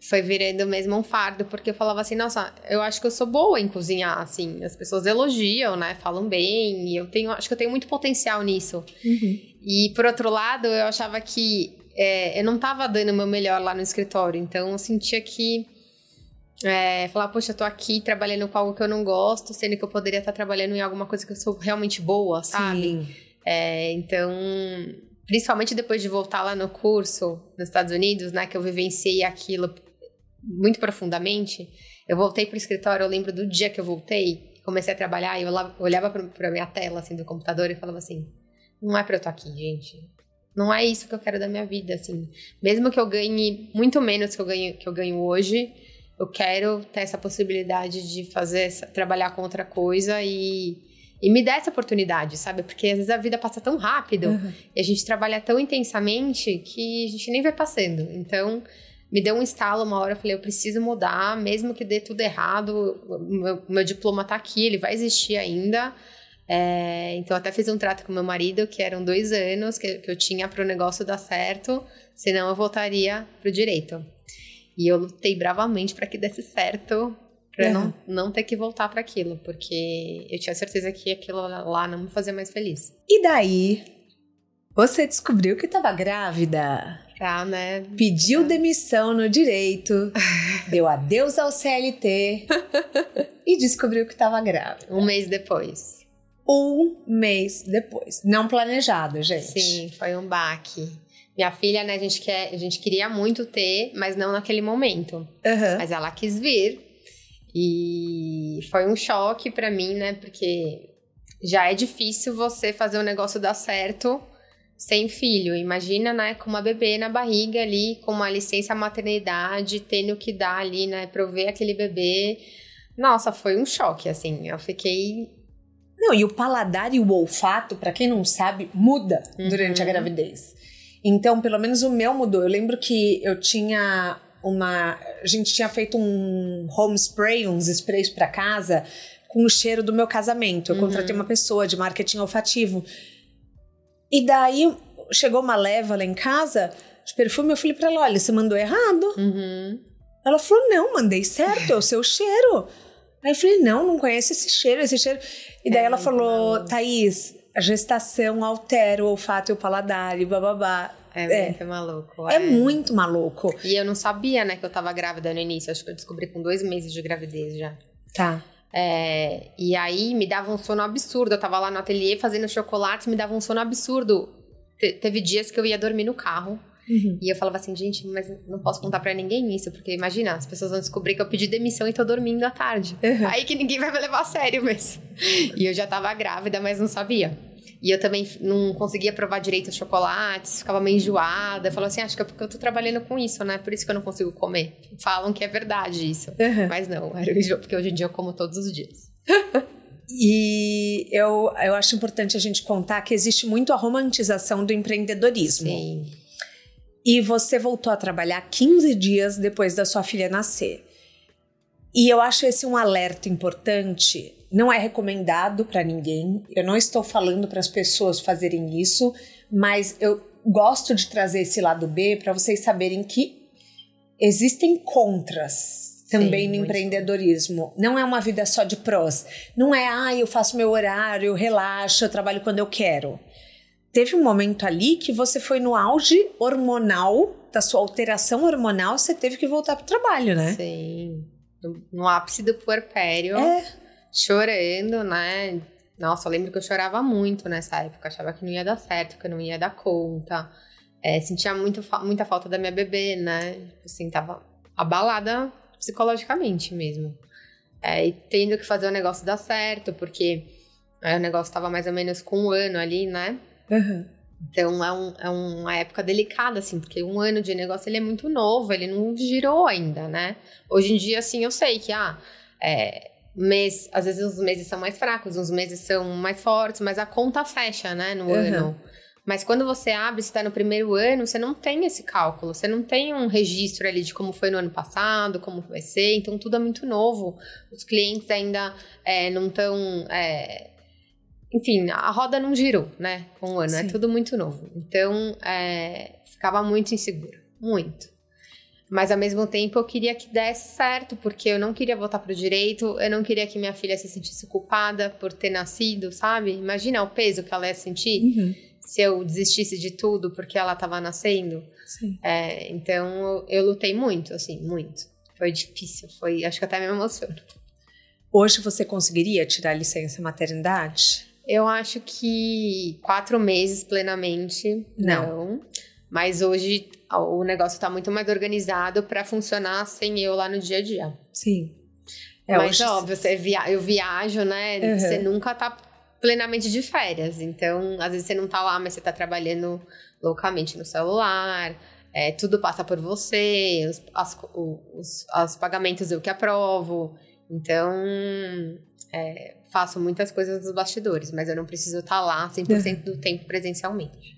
foi virando mesmo um fardo, porque eu falava assim, nossa, eu acho que eu sou boa em cozinhar, assim, as pessoas elogiam, né, falam bem, e eu tenho, acho que eu tenho muito potencial nisso. E por outro lado, eu achava que é, eu não tava dando o meu melhor lá no escritório, então eu sentia que é, falar, poxa, eu tô aqui trabalhando com algo que eu não gosto, sendo que eu poderia estar trabalhando em alguma coisa que eu sou realmente boa, sabe? É, então, principalmente depois de voltar lá no curso nos Estados Unidos, né, que eu vivenciei aquilo muito profundamente, eu voltei pro escritório, eu lembro do dia que eu voltei, comecei a trabalhar e eu olhava- pra minha tela, assim, do computador e falava assim, não é pra eu estar aqui, gente. Não é isso que eu quero da minha vida, assim. Mesmo que eu ganhe muito menos que eu ganho, que eu ganho hoje, eu quero ter essa possibilidade de fazer, trabalhar com outra coisa e, e me dar essa oportunidade, sabe? Porque às vezes a vida passa tão rápido Uhum. e a gente trabalha tão intensamente que a gente nem vai passando. Então, me deu um estalo uma hora, eu falei, eu preciso mudar, mesmo que dê tudo errado, o meu, o meu diploma tá aqui, ele vai existir ainda. É, então, até fiz um trato com meu marido, que eram dois anos que, que eu tinha para o negócio dar certo, senão eu voltaria pro direito. E eu lutei bravamente para que desse certo, para Uhum. não, não ter que voltar para aquilo, porque eu tinha certeza que aquilo lá não me fazia mais feliz. E daí, você descobriu que estava grávida, Pra, né? pediu demissão no direito, deu adeus ao CLT e descobriu que estava grávida. Um mês depois. Um mês depois. Não planejado, gente. Sim, foi um baque. Minha filha, né, a gente, quer, a gente queria muito ter, mas não naquele momento. Aham. Mas ela quis vir. E foi um choque pra mim, né? Porque já é difícil você fazer o negócio dar certo sem filho. Imagina, né, com uma bebê na barriga ali, com uma licença maternidade, tendo que dar ali, né, prover aquele bebê. Nossa, foi um choque, assim. Eu fiquei. Não, e o paladar e o olfato, pra quem não sabe, muda Uhum. durante a gravidez. Então, pelo menos o meu mudou. Eu lembro que eu tinha uma. A gente tinha feito um home spray, uns sprays pra casa, com o cheiro do meu casamento. Eu Uhum. contratei uma pessoa de marketing olfativo. E daí chegou uma leva lá em casa de perfume, eu falei pra ela: olha, você mandou errado. Uhum. Ela falou: não, mandei certo, é o seu cheiro. Aí eu falei: não, não conhece esse cheiro, esse cheiro. E daí É ela falou: maluco. Thaís, a gestação altera o olfato e o paladar e bababá. É, É. muito maluco. É muito maluco. E eu não sabia, né, que eu tava grávida no início. Acho que eu descobri com dois meses de gravidez já. Tá. É, e aí me dava um sono absurdo. Eu tava lá no ateliê fazendo chocolates, me dava um sono absurdo. Te- teve dias que eu ia dormir no carro. E eu falava assim, gente, mas não posso contar pra ninguém isso, porque imagina, as pessoas vão descobrir que eu pedi demissão e tô dormindo à tarde. Uhum. Aí que ninguém vai me levar a sério mesmo. E eu já tava grávida, mas não sabia. E eu também não conseguia provar direito os chocolates, ficava meio enjoada. Falava assim, acho que é porque eu tô trabalhando com isso, né? Por isso que eu não consigo comer. Falam que é verdade isso. Uhum. Mas não, era o enjoo, porque hoje em dia eu como todos os dias. E eu, eu acho importante a gente contar que existe muito a romantização do empreendedorismo. Sim. E você voltou a trabalhar 15 dias depois da sua filha nascer. E eu acho esse um alerta importante. Não é recomendado para ninguém. Eu não estou falando para as pessoas fazerem isso, mas eu gosto de trazer esse lado B para vocês saberem que existem contras também Sim, no empreendedorismo. Não é uma vida só de prós. Não é, ah, eu faço meu horário, eu relaxo, eu trabalho quando eu quero. Teve um momento ali que você foi no auge hormonal, da sua alteração hormonal, você teve que voltar pro trabalho, né? Sim. No, no ápice do puerpério, É. chorando, né? Nossa, eu lembro que eu chorava muito nessa época. Achava que não ia dar certo, que eu não ia dar conta. É, sentia muito, muita falta da minha bebê, né? Assim, tava abalada psicologicamente mesmo. É, e tendo que fazer o negócio dar certo, porque é, o negócio tava mais ou menos com um ano ali, né? Uhum. Então é, um- é uma época delicada, assim, porque um ano de negócio ele é muito novo, ele não girou ainda, né? Hoje em dia, assim, eu sei que, ah, é, mês, às vezes os meses são mais fracos, uns meses são mais fortes, mas a conta fecha, né, no Uhum. ano. Mas quando você abre, você está no primeiro ano, você não tem esse cálculo, você não tem um registro ali de como foi no ano passado, como vai ser, então tudo é muito novo. Os clientes ainda é, não estão. enfim, a roda não girou, né? Com o ano, é Sim. tudo muito novo. Então, é, ficava muito insegura, muito. Mas ao mesmo tempo eu queria que desse certo, porque eu não queria voltar pro direito, eu não queria que minha filha se sentisse culpada por ter nascido, sabe? Imagina o peso que ela ia sentir Uhum. se eu desistisse de tudo porque ela estava nascendo. É, então eu, eu lutei muito, assim, muito. Foi difícil, foi, acho que até me emociono. Hoje você conseguiria tirar licença maternidade? Eu acho que quatro meses plenamente, não. Mas hoje o negócio tá muito mais organizado para funcionar sem eu lá no dia a dia. Sim. É, Mas óbvio, você via, eu viajo, né? Uhum. Você nunca tá plenamente de férias. Então, às vezes você não tá lá, mas você tá trabalhando loucamente no celular. é, tudo passa por você, os, as- os, os pagamentos eu que aprovo. Então, é, faço muitas coisas dos bastidores, mas eu não preciso estar lá 100% do tempo presencialmente.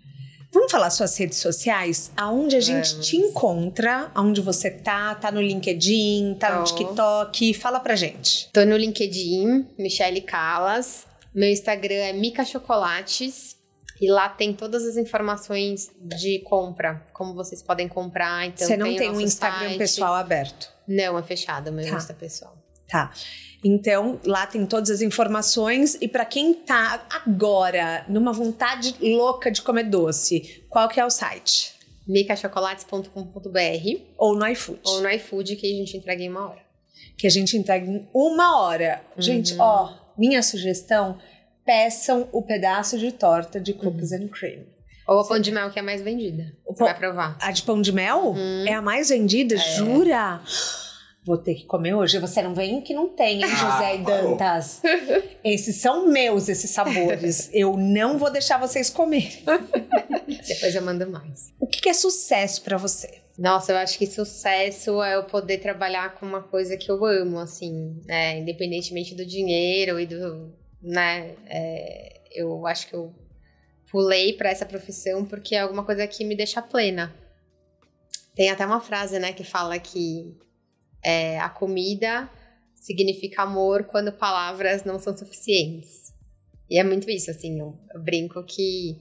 Vamos falar suas redes sociais? Aonde a gente Vamos. te encontra? Aonde você tá? Tá no LinkedIn? Tá no. TikTok? Fala pra gente. Tô no LinkedIn, Michele Calas. Meu Instagram é Mica Chocolates. E lá tem todas as informações de compra, como vocês podem comprar. Então você não o tem um Instagram site. pessoal aberto? Não, é fechado, meu Tá. Insta pessoal. Tá. Então, lá tem todas as informações. E pra quem tá agora numa vontade louca de comer doce, qual que é o site? micachocolates.com.br Ou no iFood. ou no iFood que a gente entrega em uma hora. Que a gente entrega em uma hora. Gente, Uhum. ó, minha sugestão: peçam o pedaço de torta de Uhum. cookies and cream. Ou a pão de mel que é a mais vendida. O Você pão- vai provar. A de pão de mel Uhum. é a mais vendida, É. jura? Vou ter que comer hoje. Você não vem que não tem, hein, José e Dantas? Esses são meus, esses sabores. Eu não vou deixar vocês comer. Depois eu mando mais. O que é sucesso pra você? Nossa, eu acho que sucesso é eu poder trabalhar com uma coisa que eu amo, assim, né? Independentemente do dinheiro e do, né? é, eu acho que eu pulei pra essa profissão porque é alguma coisa que me deixa plena. Tem até uma frase, né, que fala que é, a comida significa amor quando palavras não são suficientes. E é muito isso, assim, eu, eu brinco que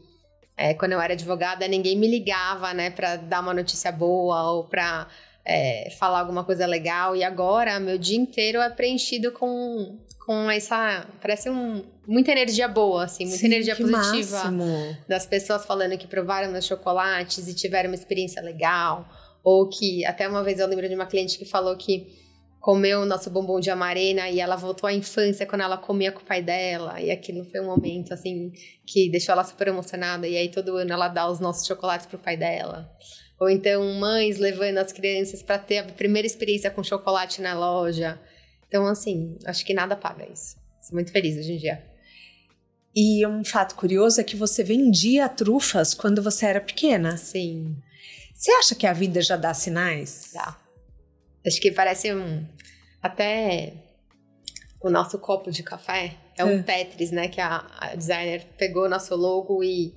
É, quando eu era advogada, ninguém me ligava, né, para dar uma notícia boa ou para é, falar alguma coisa legal. E agora, meu dia inteiro é preenchido com, com essa. Parece um, muita energia boa, assim, muita Sim, energia positiva. máximo. Das pessoas falando que provaram meus chocolates e tiveram uma experiência legal. Ou que, até uma vez eu lembro de uma cliente que falou que comeu o nosso bombom de amarena e ela voltou à infância quando ela comia com o pai dela. E aquilo foi um momento, assim, que deixou ela super emocionada. E aí todo ano ela dá os nossos chocolates pro pai dela. Ou então mães levando as crianças para ter a primeira experiência com chocolate na loja. Então, assim, acho que nada paga isso. Sou muito feliz hoje em dia. E um fato curioso é que você vendia trufas quando você era pequena. Sim, Você acha que a vida já dá sinais? dá. Acho que parece um. Até o nosso copo de café é um É. Tetris, né? Que a, a designer pegou o nosso logo e,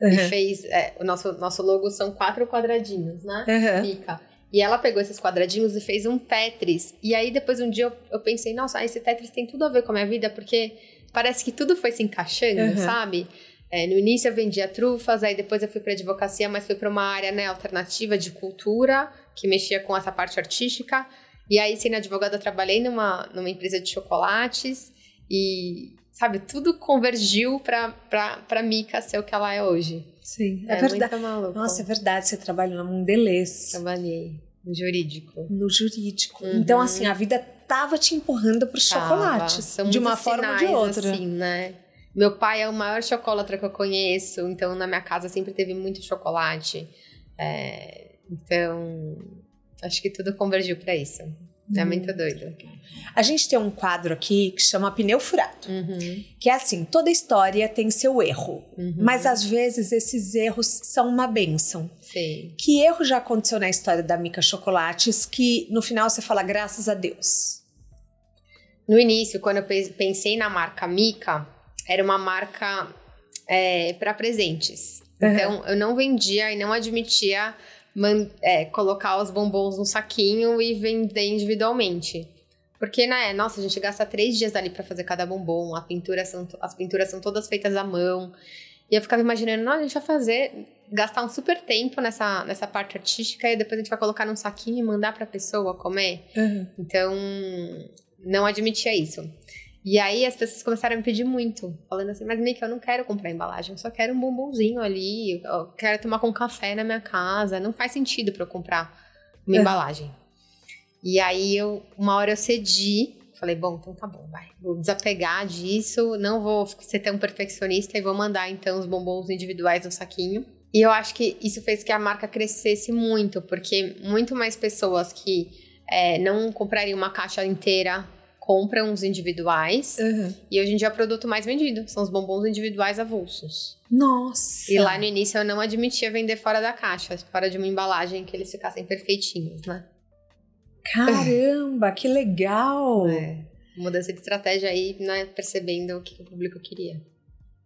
e Uhum. fez. é, o nosso, nosso logo são quatro quadradinhos, né? Uhum. Mica. E ela pegou esses quadradinhos e fez um Tetris. E aí, depois um dia, eu, eu pensei, nossa, esse Tetris tem tudo a ver com a minha vida, porque parece que tudo foi se encaixando, Uhum. sabe? É, no início eu vendia trufas, aí depois eu fui para advocacia, mas fui para uma área né, alternativa de cultura, que mexia com essa parte artística. E aí, sendo advogada, eu trabalhei numa, numa empresa de chocolates e, sabe, tudo convergiu para Mica ser o que ela é hoje. Sim, é, É, verdade. muito maluco. Nossa, é verdade. Você trabalha na Mondelez, Trabalhei no jurídico. no jurídico. Uhum. Então, assim, a vida tava te empurrando para os chocolates. São de uma forma ou de outra. Assim, né? Meu pai é o maior chocolatra que eu conheço, então na minha casa sempre teve muito chocolate. É, então, acho que tudo convergiu para isso. É muito doido. A gente tem um quadro aqui que chama Pneu Furado. Uhum, Que é assim, toda história tem seu erro. uhum. Mas às vezes esses erros são uma benção. Sei. Que erro já aconteceu na história da Mica Chocolates que no final você fala graças a Deus? No início, quando eu pe- pensei na marca Mica, era uma marca para presentes. Uhum. Então, eu não vendia e não admitia man- é, colocar os bombons no saquinho e vender individualmente. Porque, né, nossa, a gente gasta três dias ali para fazer cada bombom, a pintura são, as pinturas são todas feitas à mão. E eu ficava imaginando, não, a gente vai fazer, gastar um super tempo nessa, nessa parte artística e depois a gente vai colocar num saquinho e mandar pra pessoa comer. Então, não admitia isso. E aí as pessoas começaram a me pedir muito, falando assim, mas Mika, eu não quero comprar embalagem, eu só quero um bombonzinho ali, eu quero tomar com café na minha casa, não faz sentido para eu comprar uma É. embalagem. E aí eu, uma hora eu cedi, falei, bom, então tá bom, vai, vou desapegar disso, não vou ser tão perfeccionista e vou mandar então os bombons individuais no saquinho. E eu acho que isso fez que a marca crescesse muito, porque muito mais pessoas que é, não comprariam uma caixa inteira compram os individuais. E hoje em dia é o produto mais vendido. São os bombons individuais avulsos. Nossa! E lá no início eu não admitia vender fora da caixa, fora de uma embalagem que eles ficassem perfeitinhos, né? Caramba, que legal! É. Mudança de estratégia aí, né? Percebendo o que o público queria.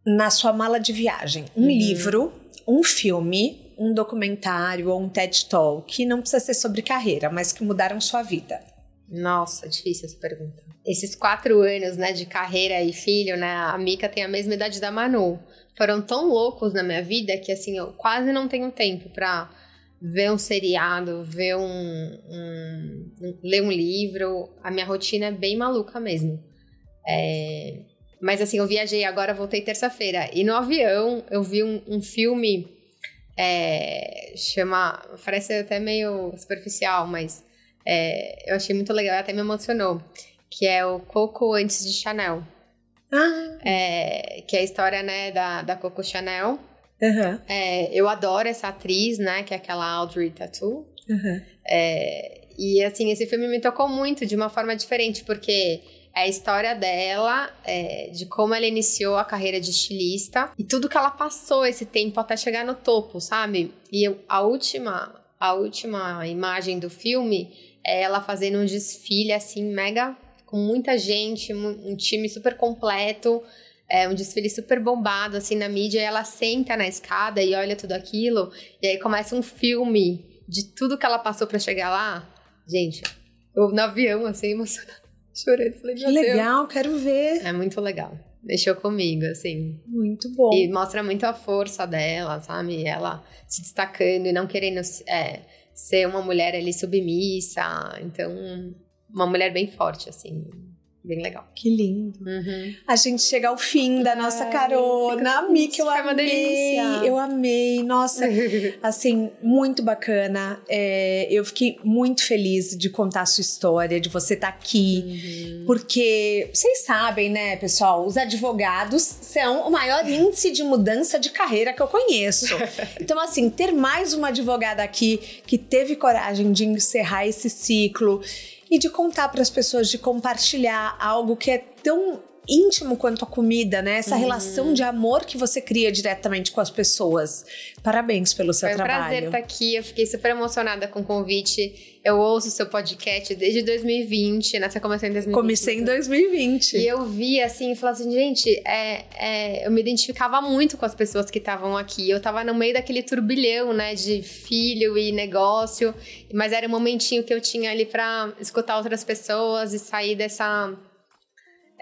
Na sua mala de viagem, um Uhum. livro, um filme, um documentário ou um TED Talk que não precisa ser sobre carreira, mas que mudaram sua vida. Nossa, difícil essa pergunta. Esses quatro anos, né, de carreira e filho, né? A Mika tem a mesma idade da Manu. Foram tão loucos na minha vida que, assim, eu quase não tenho tempo pra ver um seriado, ver um, um- um- ler um livro. A minha rotina é bem maluca mesmo. É, mas assim, eu viajei agora, voltei terça-feira. E no avião eu vi um, um filme. é, chama. Parece até meio superficial, mas é, eu achei muito legal, até me emocionou. Que é o Coco Antes de Chanel. Ah, É, que é a história, né, da, da Coco Chanel. aham, É, eu adoro essa atriz, né, que é aquela Audrey Tautou. aham. É, e assim, esse filme me tocou muito de uma forma diferente, porque é a história dela, é, de como ela iniciou a carreira de estilista e tudo que ela passou esse tempo até chegar no topo, sabe? E eu- a última, a última imagem do filme ela fazendo um desfile assim mega com muita gente, um time super completo. É um desfile super bombado, assim, na mídia, e ela senta na escada e olha tudo aquilo, e aí começa um filme de tudo que ela passou pra chegar lá. Gente, eu no avião, assim, emocionada. Chorei, falei, que legal, quero ver. É muito legal. Mexeu comigo, assim. Muito bom. E mostra muito a força dela, sabe? Ela se destacando e não querendo é, ser uma mulher ali submissa. Então, uma mulher bem forte, assim. Bem legal. Que lindo. Uhum. A gente chega ao fim da nossa Ai, carona. Mi, que eu amei. Eu amei. Nossa, assim, muito bacana. É, eu fiquei muito feliz de contar a sua história, de você estar tá aqui. Uhum. Porque vocês sabem, né, pessoal? Os advogados são o maior índice de mudança de carreira que eu conheço. Então, assim, ter mais uma advogada aqui que teve coragem de encerrar esse ciclo e de contar para as pessoas, de compartilhar algo que é tão íntimo quanto a comida, né? Essa uhum. relação de amor que você cria diretamente com as pessoas. Parabéns pelo seu Foi trabalho. Foi um prazer estar aqui. Eu fiquei super emocionada com o convite. Eu ouço o seu podcast desde 2020, né? Você começou em 2020. Comecei em 2020. E eu vi assim e falei assim, gente, é, é, eu me identificava muito com as pessoas que estavam aqui. Eu tava no meio daquele turbilhão, né? De filho e negócio. Mas era um momentinho que eu tinha ali para escutar outras pessoas e sair dessa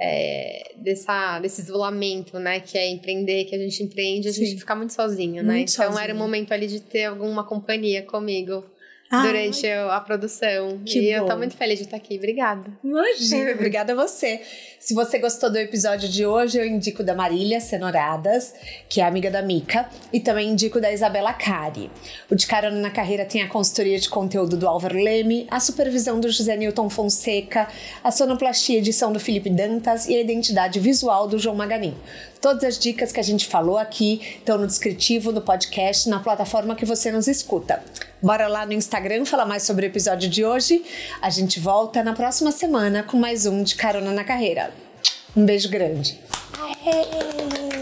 é, dessa, desse isolamento, né? Que é empreender, que a gente empreende, a gente fica muito sozinho, né? Muito então sozinho. era o momento ali de ter alguma companhia comigo. Ai. durante a produção. Que e bom. eu tô muito feliz de estar aqui. Obrigada. Imagina, obrigada a você. Se você gostou do episódio de hoje, eu indico da Marília Cenoradas, que é amiga da Mica, e também indico da Isabela Cari. O De Carona na Carreira tem a consultoria de conteúdo do Álvaro Leme, a supervisão do José Newton Fonseca, a sonoplastia edição do Felipe Dantas e a identidade visual do João Maganin. Todas as dicas que a gente falou aqui estão no descritivo, no podcast, na plataforma que você nos escuta. Bora lá no Instagram falar mais sobre o episódio de hoje. A gente volta na próxima semana com mais um de Carona na Carreira. Um beijo grande. Aê!